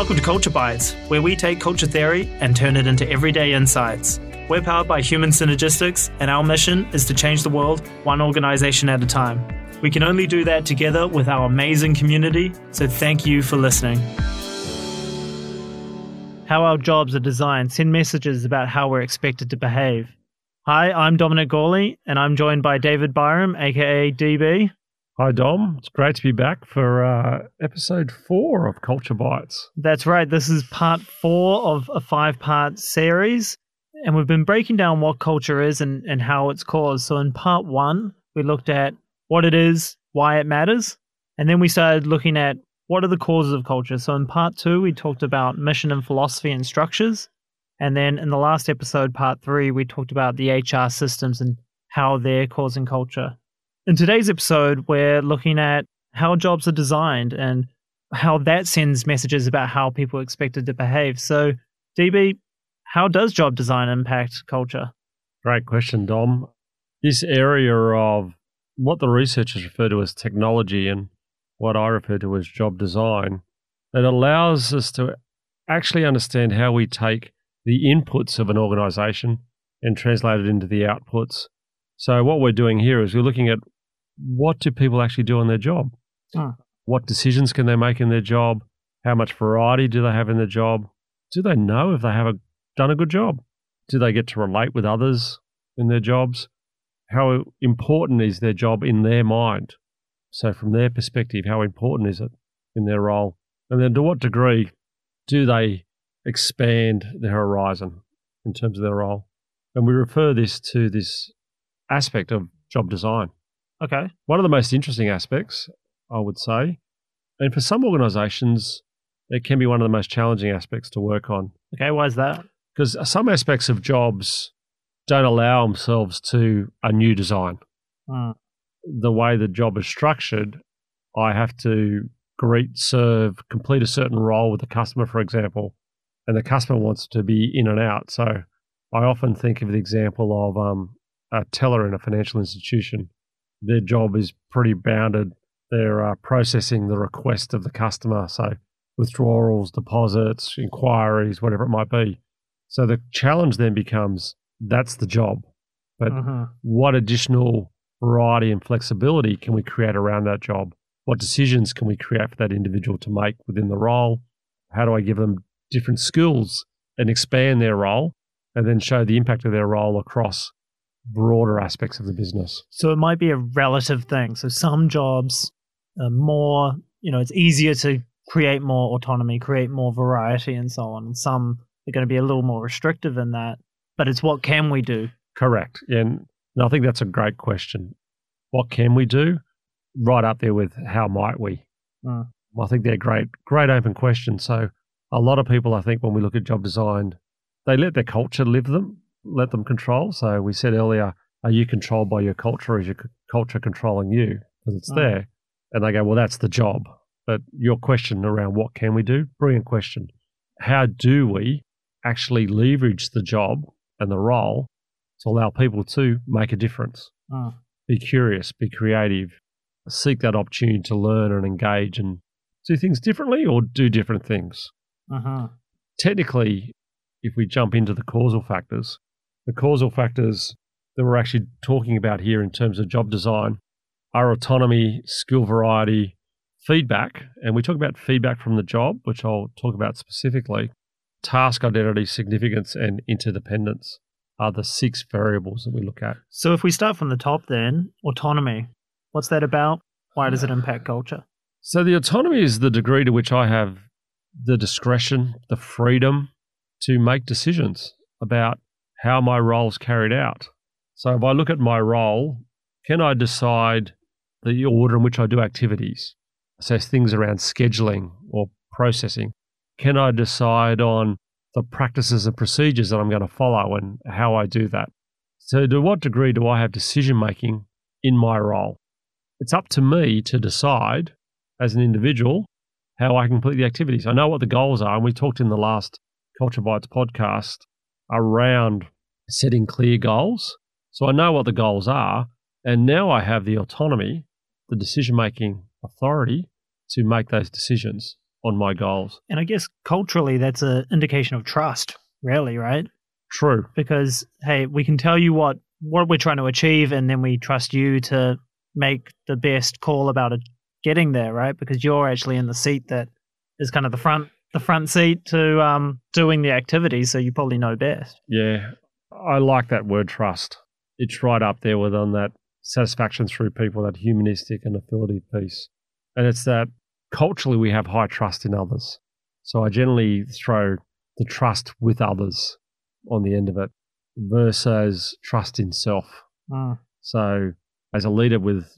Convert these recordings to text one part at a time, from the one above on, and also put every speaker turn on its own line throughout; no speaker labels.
Welcome to Culture Bites, where we take culture theory and turn it into everyday insights. We're powered by Human Synergistics, and our mission is to change the world one organization at a time. We can only do that together with our amazing community, so thank you for listening. How our jobs are designed send messages about how we're expected to behave. Hi, I'm Dominic Gawley, and I'm joined by David Byram, aka DB.
Hi, Dom. It's great to be back for uh, episode four of Culture Bites.
That's right. This is part four of a five part series. And we've been breaking down what culture is and, and how it's caused. So, in part one, we looked at what it is, why it matters. And then we started looking at what are the causes of culture. So, in part two, we talked about mission and philosophy and structures. And then in the last episode, part three, we talked about the HR systems and how they're causing culture. In today's episode, we're looking at how jobs are designed and how that sends messages about how people are expected to behave. So, DB, how does job design impact culture?
Great question, Dom. This area of what the researchers refer to as technology and what I refer to as job design, it allows us to actually understand how we take the inputs of an organization and translate it into the outputs. So what we're doing here is we're looking at what do people actually do in their job?
Hmm.
What decisions can they make in their job? How much variety do they have in their job? Do they know if they have a, done a good job? Do they get to relate with others in their jobs? How important is their job in their mind? So, from their perspective, how important is it in their role? And then, to what degree do they expand their horizon in terms of their role? And we refer this to this aspect of job design.
Okay.
One of the most interesting aspects, I would say, and for some organizations, it can be one of the most challenging aspects to work on
Okay. Why is that?
because some aspects of jobs don't allow themselves to a new design.
Hmm.
The way the job is structured, I have to greet, serve, complete a certain role with the customer, for example, and the customer wants to be in and out. So I often think of the example of um, a teller in a financial institution. Their job is pretty bounded. They're uh, processing the request of the customer, so withdrawals, deposits, inquiries, whatever it might be. So the challenge then becomes that's the job. But
Mhm.
what additional variety and flexibility can we create around that job? What decisions can we create for that individual to make within the role? How do I give them different skills and expand their role and then show the impact of their role across broader aspects of the business?
So it might be a relative thing. So some jobs are more, you know, it's easier to create more autonomy, create more variety, and so on. And some are going to be a little more restrictive in that. But it's what can we do?
Correct. And, I think that's a great question. What can we do? Right up there with how might we?
Mm.
I think they're great, great open questions. So a lot of people, I think, when we look at job design, they let their culture live them, let them control. So we said earlier, are you controlled by your culture? Or is your culture controlling you? Because it's
Mm.
there. And they go, well, that's the job. But your question around what can we do? Brilliant question. How do we actually leverage the job and the role to allow people to make a difference?
Mm.
Be curious, be creative, seek that opportunity to learn and engage and do things differently or do different things.
Uh-huh.
Technically, if we jump into the causal factors, the causal factors that we're actually talking about here in terms of job design are autonomy, skill variety, feedback. And we talk about feedback from the job, which I'll talk about specifically. Task identity, significance, and interdependence are the six variables that we look at.
So if we start from the top, then autonomy. What's that about? Why does it impact culture?
So the autonomy is the degree to which I have the discretion, the freedom to make decisions about how my role is carried out. So if I look at my role, can I decide the order in which I do activities? So things around scheduling or processing. Can I decide on the practices and procedures that I'm going to follow and how I do that? So to what degree do I have decision making in my role? It's up to me to decide as an individual how I complete the activities. I know what the goals are, and we talked in the last Culture Bites podcast around setting clear goals. So I know what the goals are, and now I have the autonomy, the decision making authority to make those decisions. on my goals.
And I guess culturally, that's an indication of trust, really, right?
True.
Because hey, we can tell you what what we're trying to achieve, and then we trust you to make the best call about it getting there, right? Because you're actually in the seat that is kind of the front the front seat to um, doing the activity, so you probably know best.
Yeah, I like that word trust. It's right up there with on that satisfaction through people, that humanistic and affinity piece. And it's that culturally we have high trust in others. So I generally throw the trust with others on the end of it versus trust in self.
Mm.
So as a leader with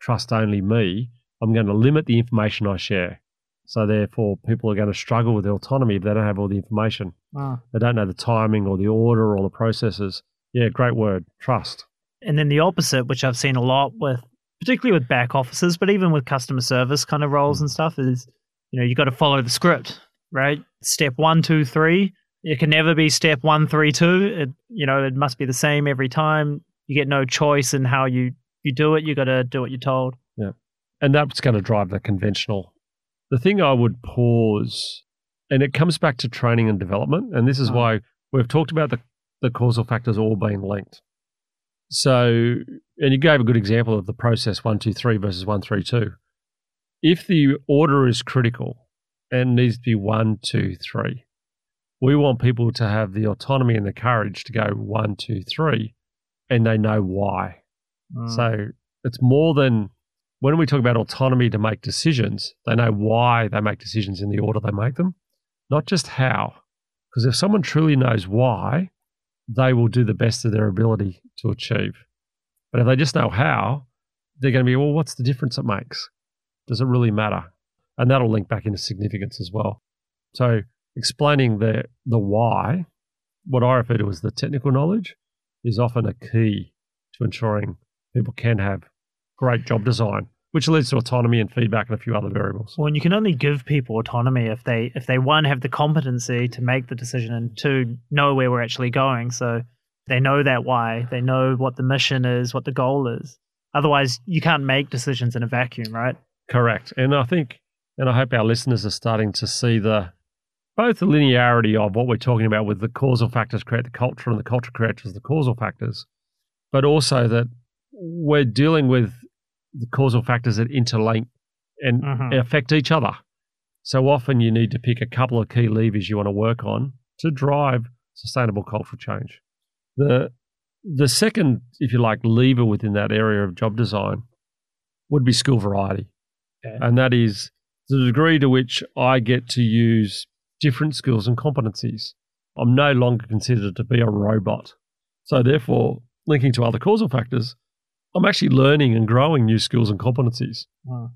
trust only me, I'm going to limit the information I share. So therefore, people are going to struggle with autonomy if they don't have all the information.
Mm.
They don't know the timing or the order or the processes. Yeah, great word, trust.
And then the opposite, which I've seen a lot with, particularly with back offices, but even with customer service kind of roles and stuff, is you know you got to follow the script, right? Step one, two, three. It can never be step one, three, two. It you know it must be the same every time. You get no choice in how you you do it. You got to do what you're told.
Yeah, and that's going to drive the conventional. The thing I would pause, and it comes back to training and development, and this is
Mm.
why we've talked about the, the causal factors all being linked. So, and you gave a good example of the process one, two, three versus one, three, two. If the order is critical and needs to be one, two, three, we want people to have the autonomy and the courage to go one, two, three, and they know why.
Mm.
So it's more than when we talk about autonomy to make decisions, they know why they make decisions in the order they make them, not just how. Because if someone truly knows why, they will do the best of their ability to achieve. But if they just know how, they're going to be, well, what's the difference it makes? Does it really matter? And that'll link back into significance as well. So explaining the the why, what I refer to as the technical knowledge, is often a key to ensuring people can have great job design, which leads to autonomy and feedback and a few other variables.
Well, and you can only give people autonomy if they if they one have the competency to make the decision and two know where we're actually going. So they know that why, they know what the mission is, what the goal is. Otherwise, you can't make decisions in a vacuum, right?
Correct. And I think, and I hope our listeners are starting to see the both the linearity of what we're talking about with the causal factors create the culture and the culture creates the causal factors, but also that we're dealing with the causal factors that interlink and
Mhm.
affect each other. So often you need to pick a couple of key levers you want to work on to drive sustainable cultural change. The the second, if you like, lever within that area of job design would be skill variety. And that is the degree to which I get to use different skills and competencies. I'm no longer considered to be a robot. So therefore, linking to other causal factors, I'm actually learning and growing new skills and competencies.
Mm.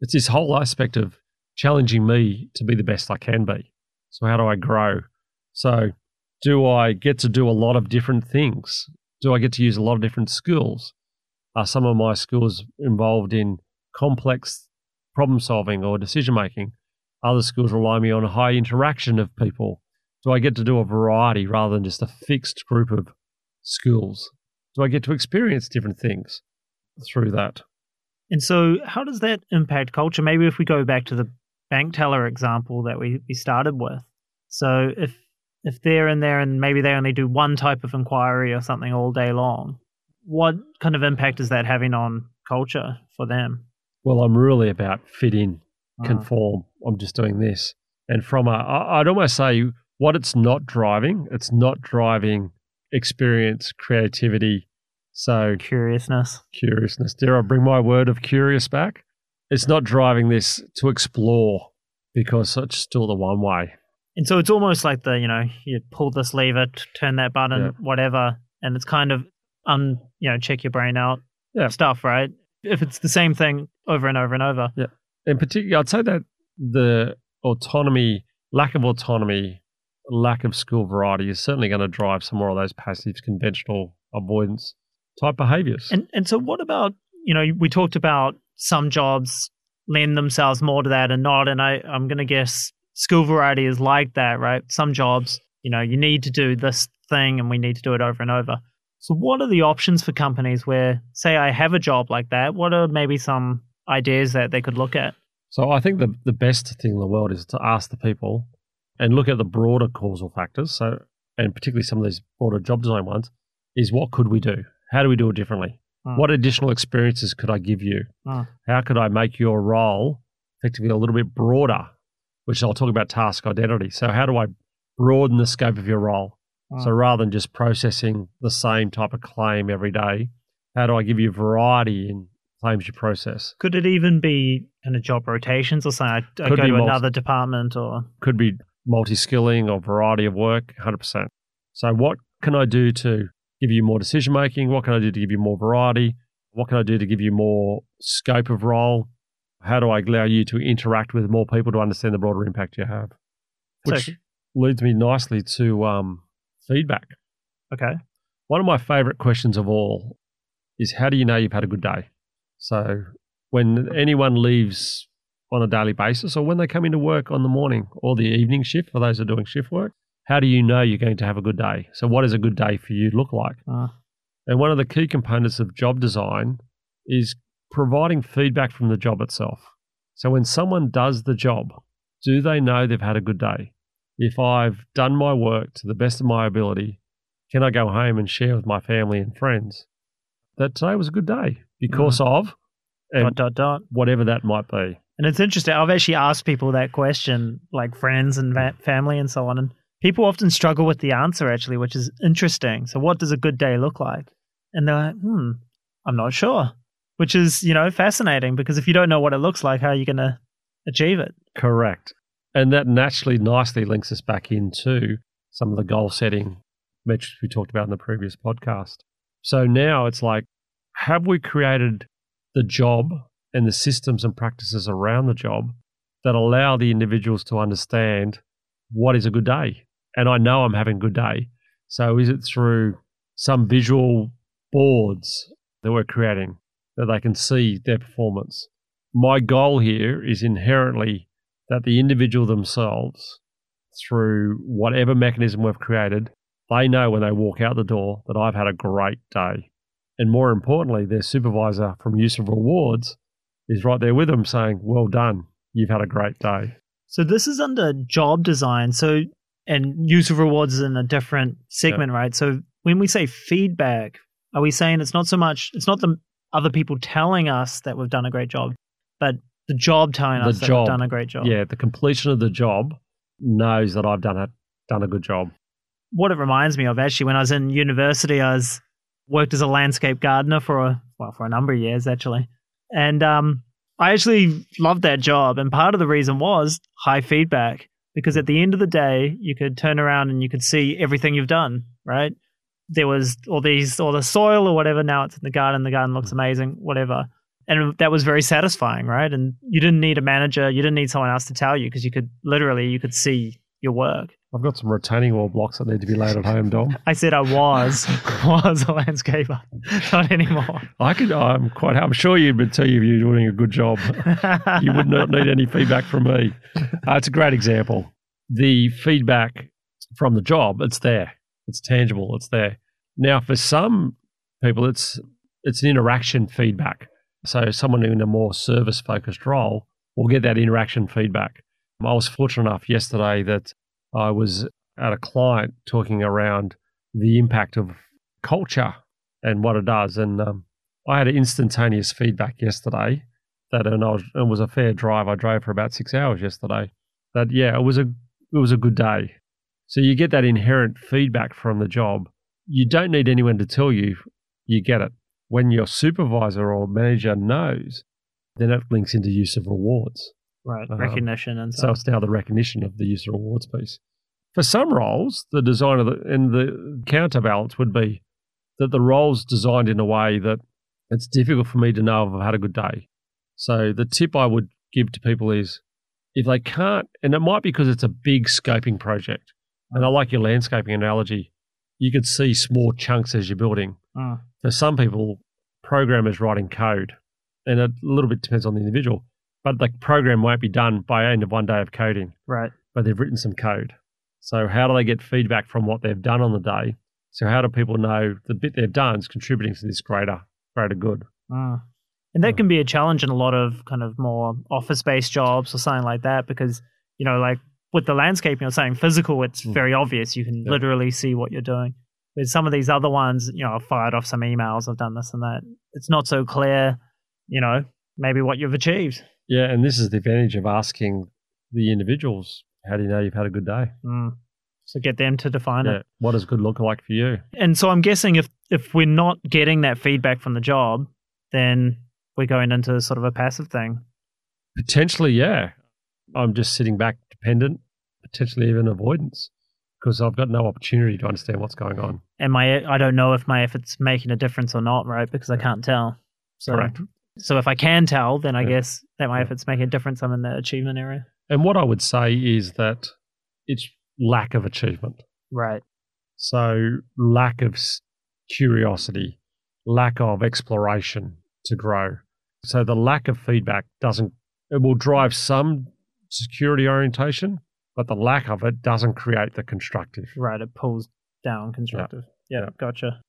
It's this whole aspect of challenging me to be the best I can be. So how do I grow? So do I get to do a lot of different things? Do I get to use a lot of different skills? Are some of my skills involved in complex problem solving or decision making? Other skills rely me on a high interaction of people. Do I get to do a variety rather than just a fixed group of skills? Do I get to experience different things through that?
And so, how does that impact culture? Maybe if we go back to the bank teller example that we, we started with. So, if if they're in there and maybe they only do one type of inquiry or something all day long, what kind of impact is that having on culture for them?
Well, I'm really about fit in,
Uh,
conform. I'm just doing this. And from a, I'd almost say what it's not driving, it's not driving experience, creativity. So
curiousness.
curiousness. Dare I bring my word of curious back? It's not driving this to explore because it's still the one way.
And so it's almost like the, you know, you pull this lever, turn that button,
Yeah.
whatever, and it's kind of un, you know, check your brain out
Yeah.
stuff, right? If it's the same thing over and over and over. Yeah.
In particular, I'd say that the autonomy, lack of autonomy, lack of skill variety is certainly going to drive some more of those passive, conventional avoidance type behaviors.
And and so what about, you know, we talked about some jobs lend themselves more to that and not, and I, I'm gonna guess skill variety is like that, right? Some jobs, you know, you need to do this thing and we need to do it over and over. So what are the options for companies where say I have a job like that? What are maybe some ideas that they could look at?
So I think the, the best thing in the world is to ask the people and look at the broader causal factors. So, and particularly some of these broader job design ones, is what could we do? How do we do it differently?
Mm.
What additional experiences could I give you?
Mm.
How could I make your role effectively a little bit broader? Which I'll talk about task identity. So, how do I broaden the scope of your role?
Mm.
So, rather than just processing the same type of claim every day, how do I give you variety in claims you process?
Could it even be kind of job rotations or something? I, I go to
multi-
another department or
Could be multi skilling or variety of work, 100%. So, what can I do to give you more decision making? What can I do to give you more variety? What can I do to give you more scope of role? How do I allow you to interact with more people to understand the broader impact you have?
So-
Which leads me nicely to um, feedback.
okay.
One of my favorite questions of all is how do you know you've had a good day? So, when anyone leaves on a daily basis or when they come into work on the morning or the evening shift for those who are doing shift work, how do you know you're going to have a good day? So, what does a good day for you look like?
Uh,
And one of the key components of job design is providing feedback from the job itself. So, when someone does the job, do they know they've had a good day? If I've done my work to the best of my ability, can I go home and share with my family and friends that today was a good day because of
dot
and
dot dot.
whatever that might be?
And it's interesting. I've actually asked people that question, like friends and family and so on, and people often struggle with the answer actually, which is interesting. So, what does a good day look like? And they're like, hmm, I'm not sure. Which is, you know, fascinating because if you don't know what it looks like, how are you going to achieve it?
Correct. And that naturally nicely links us back into some of the goal setting metrics we talked about in the previous podcast. So now it's like, have we created the job and the systems and practices around the job that allow the individuals to understand what is a good day? And I know I'm having a good day. So is it through some visual boards that we're creating that they can see their performance? My goal here is inherently that the individual themselves, through whatever mechanism we've created, they know when they walk out the door that I've had a great day. And more importantly, their supervisor from use of rewards is right there with them saying, Well done, you've had a great day.
So, this is under job design. So, and use of rewards is in a different segment, right? So, when we say feedback, are we saying it's not so much, it's not the other people telling us that we've done a great job, but the job telling
The
us that
job.
we've done a great job?
Yeah, the completion of the job knows that I've done a, done a good job.
what it reminds me of actually when I was in university, I was worked as a landscape gardener for a well for a number of years actually, and um, I actually loved that job. And part of the reason was high feedback because at the end of the day, you could turn around and you could see everything you've done. Right? There was all these all the soil or whatever. Now it's in the garden. The garden looks amazing. Whatever. And that was very satisfying, right? And you didn't need a manager. You didn't need someone else to tell you because you could literally you could see your work.
I've got some retaining wall blocks that need to be laid at home, Dom.
I said I was was a landscaper, not anymore.
I could. I'm quite. I'm sure you'd would tell you if you're doing a good job. you would not need any feedback from me. Uh, it's a great example. The feedback from the job, it's there. It's tangible. It's there. Now, for some people, it's it's an interaction feedback. So, someone in a more service focused role will get that interaction feedback. I was fortunate enough yesterday that I was at a client talking around the impact of culture and what it does, and um, I had instantaneous feedback yesterday that, and I was, it was a fair drive. I drove for about six hours yesterday. That yeah, it was a it was a good day. So you get that inherent feedback from the job. You don't need anyone to tell you. You get it when your supervisor or manager knows. Then it links into use of rewards.
Right,
Um,
recognition and
So it's now the recognition of the user of rewards piece. For some roles, the design of the and the counterbalance would be that the role's designed in a way that it's difficult for me to know if I've had a good day. So the tip I would give to people is if they can't, and it might be because it's a big scoping project, and I like your landscaping analogy, you could see small chunks as you're building.
Mm,
For some people, programmers writing code, and a little bit depends on the individual, but the program won't be done by end of one day of coding,
right.
but they've written some code. So how do they get feedback from what they've done on the day? So how do people know the bit they've done is contributing to this greater greater good?
Mm. And that
Mm.
can be a challenge in a lot of kind of more office based jobs or something like that because, you know, like with the landscaping or something physical, it's
Mm.
very obvious. You can
Yeah.
literally see what you're doing. With some of these other ones, you know, I've fired off some emails, I've done this and that. It's not so clear, you know, maybe what you've achieved.
Yeah, and this is the advantage of asking the individuals, how do you know you've had a good day?
Mm. So get them to define
Yeah.
it.
What does good look like for you?
And so I'm guessing if if we're not getting that feedback from the job, then we're going into sort of a passive thing.
Potentially, yeah. I'm just sitting back dependent, potentially even avoidance, because I've got no opportunity to understand what's going on.
And my I don't know if my efforts making a difference or not, right? Because I can't tell. So
Correct.
So if I can tell, then I
Yeah.
guess that my efforts make a difference. I'm in the achievement area.
And what I would say is that it's lack of achievement.
Right.
So, lack of curiosity, lack of exploration to grow. So, the lack of feedback doesn't, it will drive some security orientation, but the lack of it doesn't create the constructive.
Right. It pulls down constructive. Yeah.
Yeah.
Gotcha.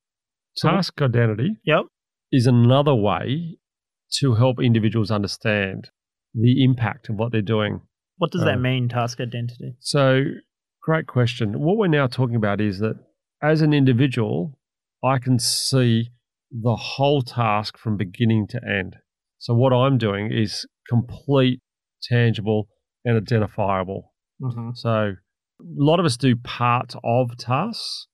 Task identity
Yep.
is another way to help individuals understand the impact of what they're doing.
What does
Uh,
that mean, task identity?
So, great question. What we're now talking about is that as an individual, I can see the whole task from beginning to end. So, what I'm doing is complete, tangible, and identifiable.
Mm-hmm.
So, a lot of us do parts of tasks,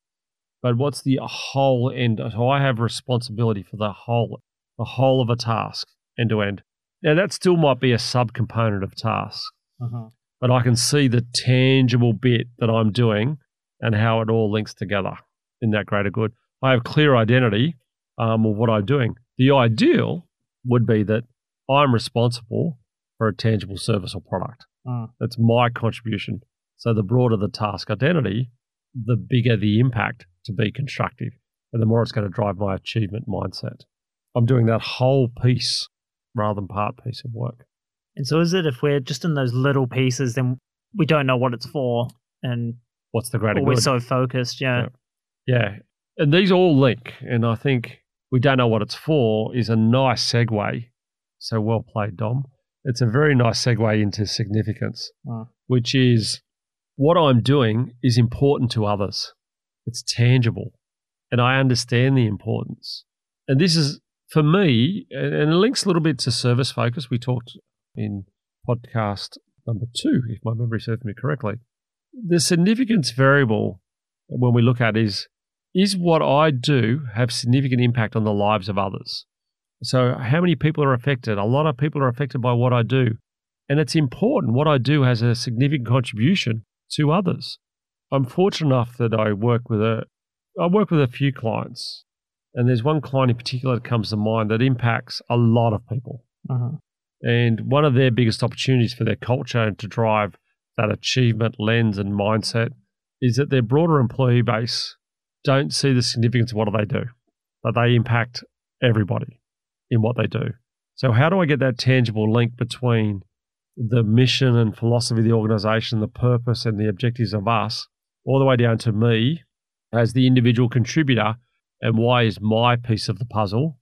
but what's the whole end? So, I have responsibility for the whole, the whole of a task, end to end. Now, that still might be a subcomponent of task,
Uh-huh.
but I can see the tangible bit that I'm doing and how it all links together in that greater good. I have clear identity um, of what I'm doing. The ideal would be that I'm responsible for a tangible service or product.
Mm.
That's my contribution. So the broader the task identity, the bigger the impact to be constructive, and the more it's going to drive my achievement mindset. I'm doing that whole piece rather than part piece of work.
And so is it if we're just in those little pieces, then we don't know what it's for, and
What's the greater
or we're
good?
so focused. Yeah.
Yeah. Yeah. And these all link. And I think we don't know what it's for is a nice segue. So well played, Dom. It's a very nice segue into significance,
Mm.
which is what I'm doing is important to others. It's tangible. And I understand the importance. And this is, for me, and it links a little bit to service focus. We talked in podcast number two, if my memory serves me correctly. The significance variable when we look at is is what I do have significant impact on the lives of others? So, how many people are affected? A lot of people are affected by what I do. And it's important. What I do has a significant contribution to others. I'm fortunate enough that I work with a I work with a few clients. And there's one client in particular that comes to mind that impacts a lot of people.
Uh-huh.
And one of their biggest opportunities for their culture and to drive that achievement lens and mindset is that their broader employee base don't see the significance of what they do, but they impact everybody in what they do. So, how do I get that tangible link between the mission and philosophy of the organization, the purpose and the objectives of us, all the way down to me as the individual contributor? And why is my piece of the puzzle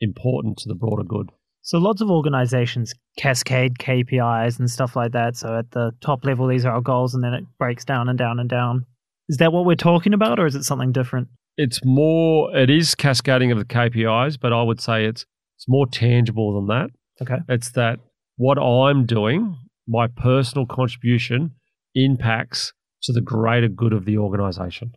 important to the broader good?
So lots of organizations cascade KPIs and stuff like that. So at the top level, these are our goals, and then it breaks down and down and down. Is that what we're talking about, or is it something different?
it's more it is cascading of the KPIs, but I would say it's it's more tangible than that.
Okay.
It's that what I'm doing, my personal contribution impacts to the greater good of the organization.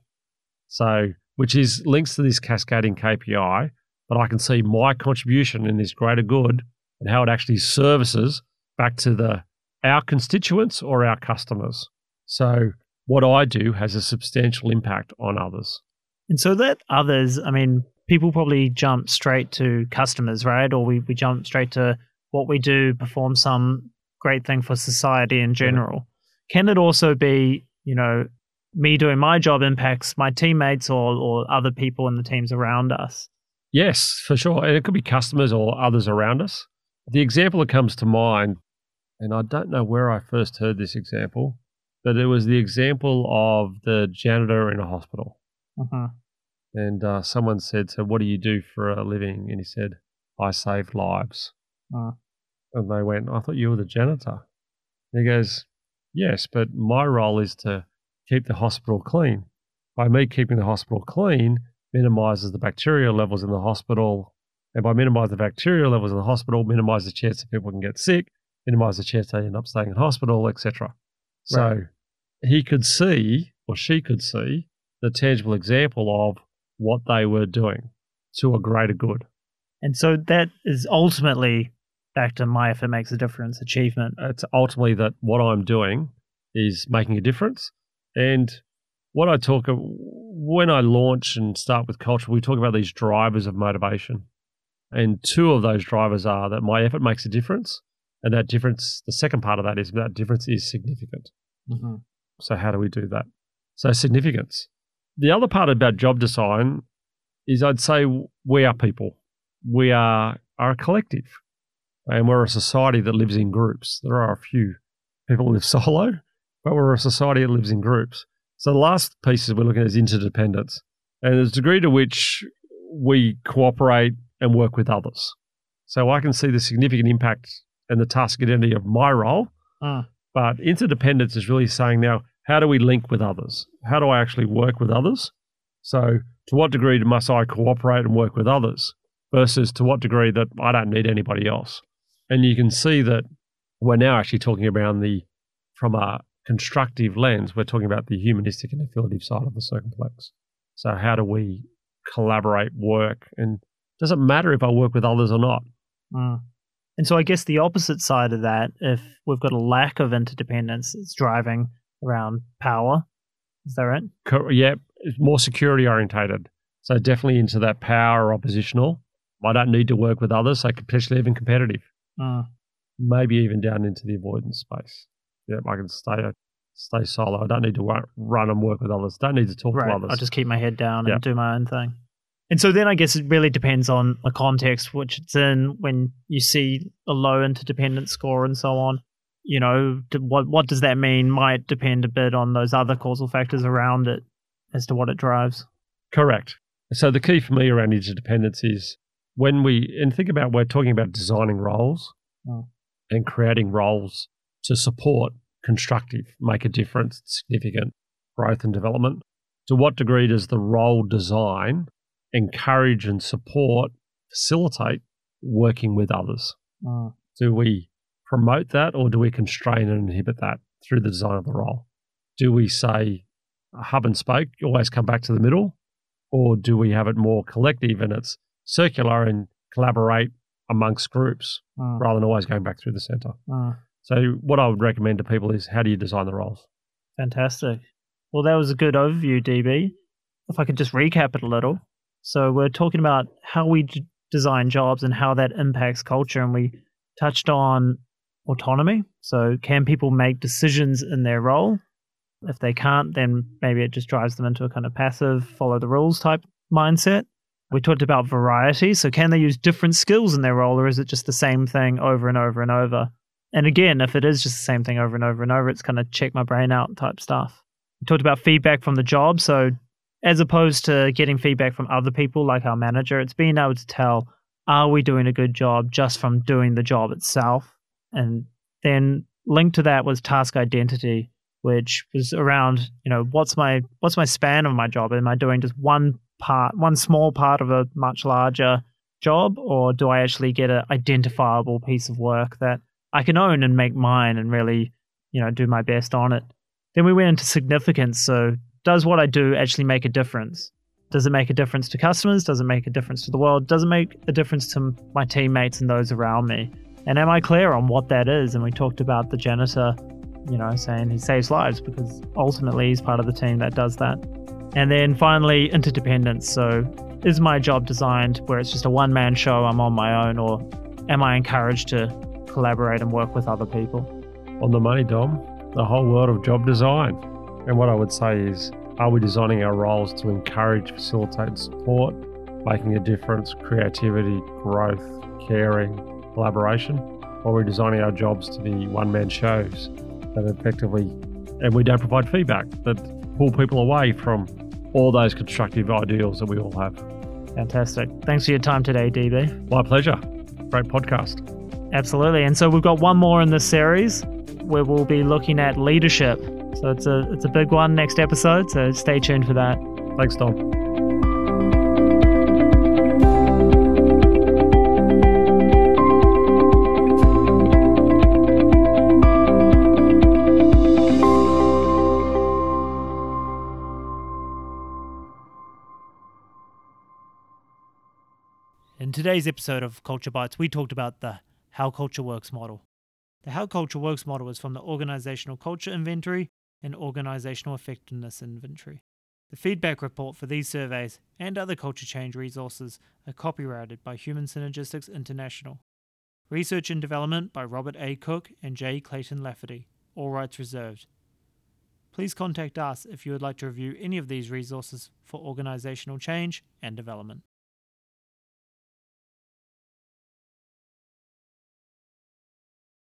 So, which is links to this cascading KPI, but I can see my contribution in this greater good and how it actually services back to the our constituents or our customers. So, what I do has a substantial impact on others.
And so that others, I mean, people probably jump straight to customers, right? Or we, we jump straight to what we do, perform some great thing for society in general. Can it also be, you know, me doing my job impacts my teammates or, or other people in the teams around us?
Yes, for sure. And it could be customers or others around us. The example that comes to mind, and I don't know where I first heard this example, but it was the example of the janitor in a hospital.
Uh-huh.
And uh, someone said, So, what do you do for a living? And he said, I save lives.
Uh.
And they went, I thought you were the janitor. And he goes, Yes, but my role is to keep the hospital clean. By me keeping the hospital clean, minimizes the bacterial levels in the hospital. And by minimizing the bacterial levels in the hospital, minimize the chance that people can get sick, minimize the chance they end up staying in hospital, etc. So
Right.
he could see, or she could see, the tangible example of what they were doing to a greater good.
And so that is ultimately back to my if it makes a difference achievement.
It's ultimately that what I'm doing is making a difference. And what I talk when I launch and start with culture, we talk about these drivers of motivation. And two of those drivers are that my effort makes a difference. And that difference, the second part of that is that difference is significant.
Mm-hmm.
So, how do we do that? So, significance. The other part about job design is I'd say we are people. We are, are a collective. And we're a society that lives in groups. There are a few people live solo, but we're a society that lives in groups. So, the last piece we're looking at is interdependence. And there's a degree to which we cooperate and work with others. So, I can see the significant impact and the task identity of my role
Mm.
but interdependence is really saying now, how do we link with others? How do I actually work with others? So, to what degree must I cooperate and work with others versus to what degree that I don't need anybody else? And you can see that we're now actually talking about the, from a constructive lens, we're talking about the humanistic and affiliative side of the circumplex. So, how do we collaborate, work, and does it matter if I work with others or not?
Mm. And so I guess the opposite side of that, if we've got a lack of interdependence, it's driving around power. Is that right?
Co- yeah, it's more security orientated. So definitely into that power oppositional. I don't need to work with others, so potentially even competitive.
Mm.
Maybe even down into the avoidance space. Yeah, I can stay stay solo. I don't need to run, and work with others. Don't need to talk
Right.
to others.
I'll just keep my head down and do my own thing. And so then I guess it really depends on the context which it's in when you see a low interdependence score and so on. You know, what what does that mean might depend a bit on those other causal factors around it as to what it drives.
Correct. So the key for me around interdependence is when we and think about we're talking about designing roles
Mm.
and creating roles to support constructive, make a difference, significant growth and development. To what degree does the role design encourage and support, facilitate working with others?
Mm.
Do we promote that or do we constrain and inhibit that through the design of the role? Do we say hub and spoke, always come back to the middle? Or do we have it more collective and it's circular and collaborate amongst groups
Mm.
rather than always going back through the center?
Mm.
So, what I would recommend to people is how do you design the roles?
Fantastic. Well, that was a good overview, DB. If I could just recap it a little. So, we're talking about how we d- design jobs and how that impacts culture, and we touched on autonomy. So, can people make decisions in their role? If they can't, then maybe it just drives them into a kind of passive, follow the rules type mindset. We talked about variety. So, can they use different skills in their role, or is it just the same thing over and over and over? And again, if it is just the same thing over and over and over, it's kind of check my brain out type stuff. We talked about feedback from the job. So, as opposed to getting feedback from other people like our manager, it's being able to tell, are we doing a good job just from doing the job itself? And then linked to that was task identity, which was around, you know, what's my what's my span of my job? Am I doing just one part, one small part of a much larger job, or do I actually get an identifiable piece of work that I can own and make mine and really, you know, do my best on it? Then we went into significance. So, does what I do actually make a difference? Does it make a difference to customers? Does it make a difference to the world? Does it make a difference to my teammates and those around me? And am I clear on what that is? And we talked about the janitor, you know, saying he saves lives because ultimately he's part of the team that does that. And then finally, interdependence. So, is my job designed where it's just a one man show, I'm on my own, or am I encouraged to collaborate and work with other people?
On the money, Dom, the whole world of job design. And what I would say is, are we designing our roles to encourage, facilitate, and support, making a difference, creativity, growth, caring, collaboration? Or are we designing our jobs to be one man shows that effectively, and we don't provide feedback that pull people away from all those constructive ideals that we all have?
Fantastic. Thanks for your time today, DB.
My pleasure. Great podcast.
Absolutely. And so we've got one more in this series where we'll be looking at leadership. So it's a it's a big one next episode, so stay tuned for that.
Thanks, Tom.
In today's episode of Culture Bites, we talked about the How Culture Works model. The How Culture Works model is from the Organizational Culture Inventory and Organizational Effectiveness Inventory. The feedback report for these surveys and other culture change resources are copyrighted by Human Synergistics International. Research and development by Robert A. Cooke and J. Clayton Lafferty, all rights reserved. Please contact us if you would like to review any of these resources for organizational change and development.